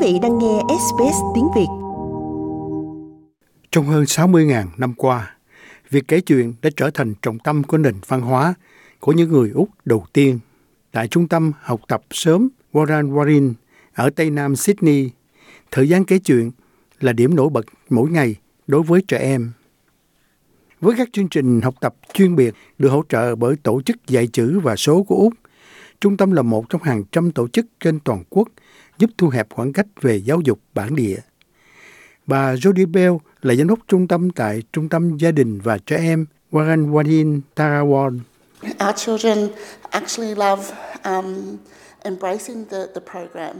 vị đang nghe SBS tiếng Việt. Trong hơn 60.000 năm qua, việc kể chuyện đã trở thành trọng tâm của nền văn hóa của những người Úc đầu tiên. Tại trung tâm học tập sớm Warren Warren ở Tây Nam Sydney, thời gian kể chuyện là điểm nổi bật mỗi ngày đối với trẻ em. Với các chương trình học tập chuyên biệt được hỗ trợ bởi Tổ chức Dạy chữ và số của Úc, trung tâm là một trong hàng trăm tổ chức trên toàn quốc giúp thu hẹp khoảng cách về giáo dục bản địa. Bà Jody Bell là giám đốc trung tâm tại Trung tâm Gia đình và Trẻ Em Warren Wadin Tarawan. Our children actually love um, embracing the, the program.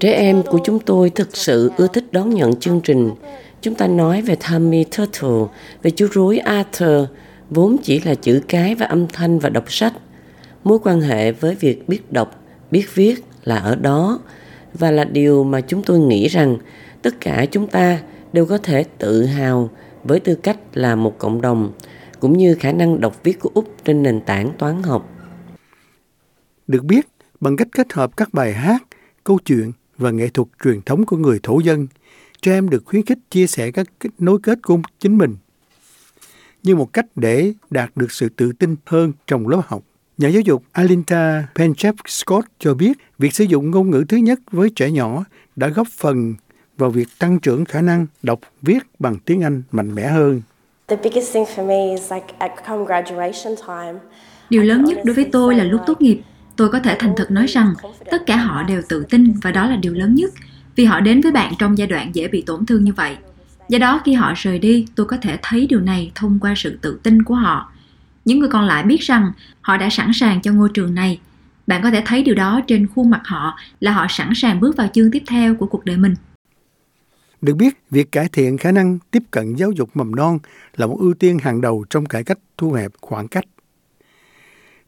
Trẻ em của chúng tôi thực sự ưa thích đón nhận chương trình. Chúng ta nói về Tommy Turtle, về chú rối Arthur, vốn chỉ là chữ cái và âm thanh và đọc sách. Mối quan hệ với việc biết đọc, biết viết là ở đó và là điều mà chúng tôi nghĩ rằng tất cả chúng ta đều có thể tự hào với tư cách là một cộng đồng cũng như khả năng đọc viết của Úc trên nền tảng toán học. Được biết, bằng cách kết hợp các bài hát, câu chuyện và nghệ thuật truyền thống của người thổ dân, cho em được khuyến khích chia sẻ các nối kết của chính mình như một cách để đạt được sự tự tin hơn trong lớp học. Nhà giáo dục Alinta Penchep Scott cho biết việc sử dụng ngôn ngữ thứ nhất với trẻ nhỏ đã góp phần vào việc tăng trưởng khả năng đọc viết bằng tiếng Anh mạnh mẽ hơn. Điều lớn nhất đối với tôi là lúc tốt nghiệp, tôi có thể thành thật nói rằng tất cả họ đều tự tin và đó là điều lớn nhất vì họ đến với bạn trong giai đoạn dễ bị tổn thương như vậy. Do đó khi họ rời đi, tôi có thể thấy điều này thông qua sự tự tin của họ những người còn lại biết rằng họ đã sẵn sàng cho ngôi trường này. Bạn có thể thấy điều đó trên khuôn mặt họ là họ sẵn sàng bước vào chương tiếp theo của cuộc đời mình. Được biết, việc cải thiện khả năng tiếp cận giáo dục mầm non là một ưu tiên hàng đầu trong cải cách thu hẹp khoảng cách.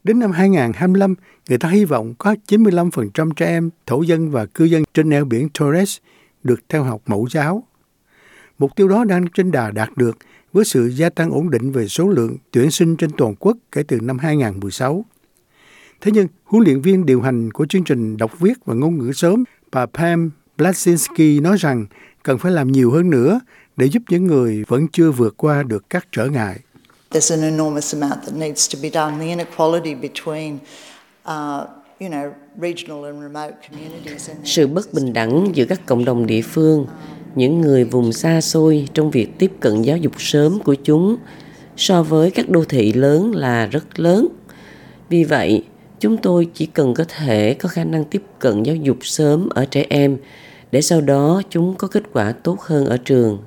Đến năm 2025, người ta hy vọng có 95% trẻ em, thổ dân và cư dân trên eo biển Torres được theo học mẫu giáo. Mục tiêu đó đang trên đà đạt được với sự gia tăng ổn định về số lượng tuyển sinh trên toàn quốc kể từ năm 2016. Thế nhưng, huấn luyện viên điều hành của chương trình đọc viết và ngôn ngữ sớm, bà Pam Blasinski nói rằng cần phải làm nhiều hơn nữa để giúp những người vẫn chưa vượt qua được các trở ngại. There's an enormous amount that needs to be done. The inequality between uh, sự bất bình đẳng giữa các cộng đồng địa phương những người vùng xa xôi trong việc tiếp cận giáo dục sớm của chúng so với các đô thị lớn là rất lớn. Vì vậy, chúng tôi chỉ cần có thể có khả năng tiếp cận giáo dục sớm ở trẻ em để sau đó chúng có kết quả tốt hơn ở trường.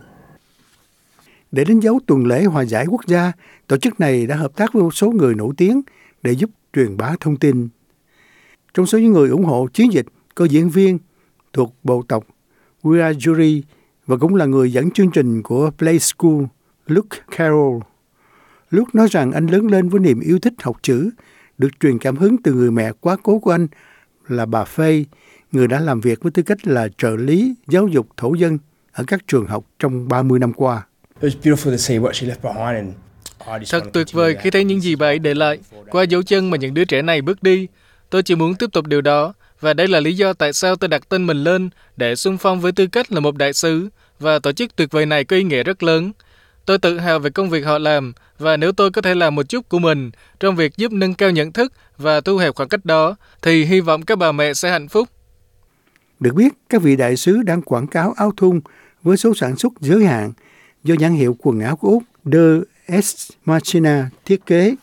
Để đánh dấu tuần lễ hòa giải quốc gia, tổ chức này đã hợp tác với một số người nổi tiếng để giúp truyền bá thông tin. Trong số những người ủng hộ chiến dịch có diễn viên thuộc bộ tộc Wiradjuri và cũng là người dẫn chương trình của Play School, Luke Carroll. Luke nói rằng anh lớn lên với niềm yêu thích học chữ, được truyền cảm hứng từ người mẹ quá cố của anh là bà Faye, người đã làm việc với tư cách là trợ lý giáo dục thổ dân ở các trường học trong 30 năm qua. Thật tuyệt vời khi thấy những gì bà ấy để lại. Qua dấu chân mà những đứa trẻ này bước đi, tôi chỉ muốn tiếp tục điều đó và đây là lý do tại sao tôi đặt tên mình lên để xung phong với tư cách là một đại sứ và tổ chức tuyệt vời này có ý nghĩa rất lớn. Tôi tự hào về công việc họ làm và nếu tôi có thể làm một chút của mình trong việc giúp nâng cao nhận thức và thu hẹp khoảng cách đó thì hy vọng các bà mẹ sẽ hạnh phúc. Được biết, các vị đại sứ đang quảng cáo áo thun với số sản xuất giới hạn do nhãn hiệu quần áo của Úc The S Machina thiết kế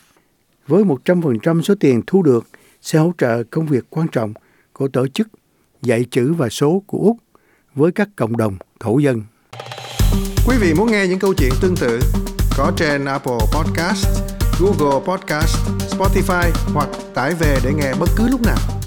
với 100% số tiền thu được sẽ hỗ trợ công việc quan trọng của tổ chức dạy chữ và số của Úc với các cộng đồng thổ dân. Quý vị muốn nghe những câu chuyện tương tự có trên Apple Podcast, Google Podcast, Spotify hoặc tải về để nghe bất cứ lúc nào.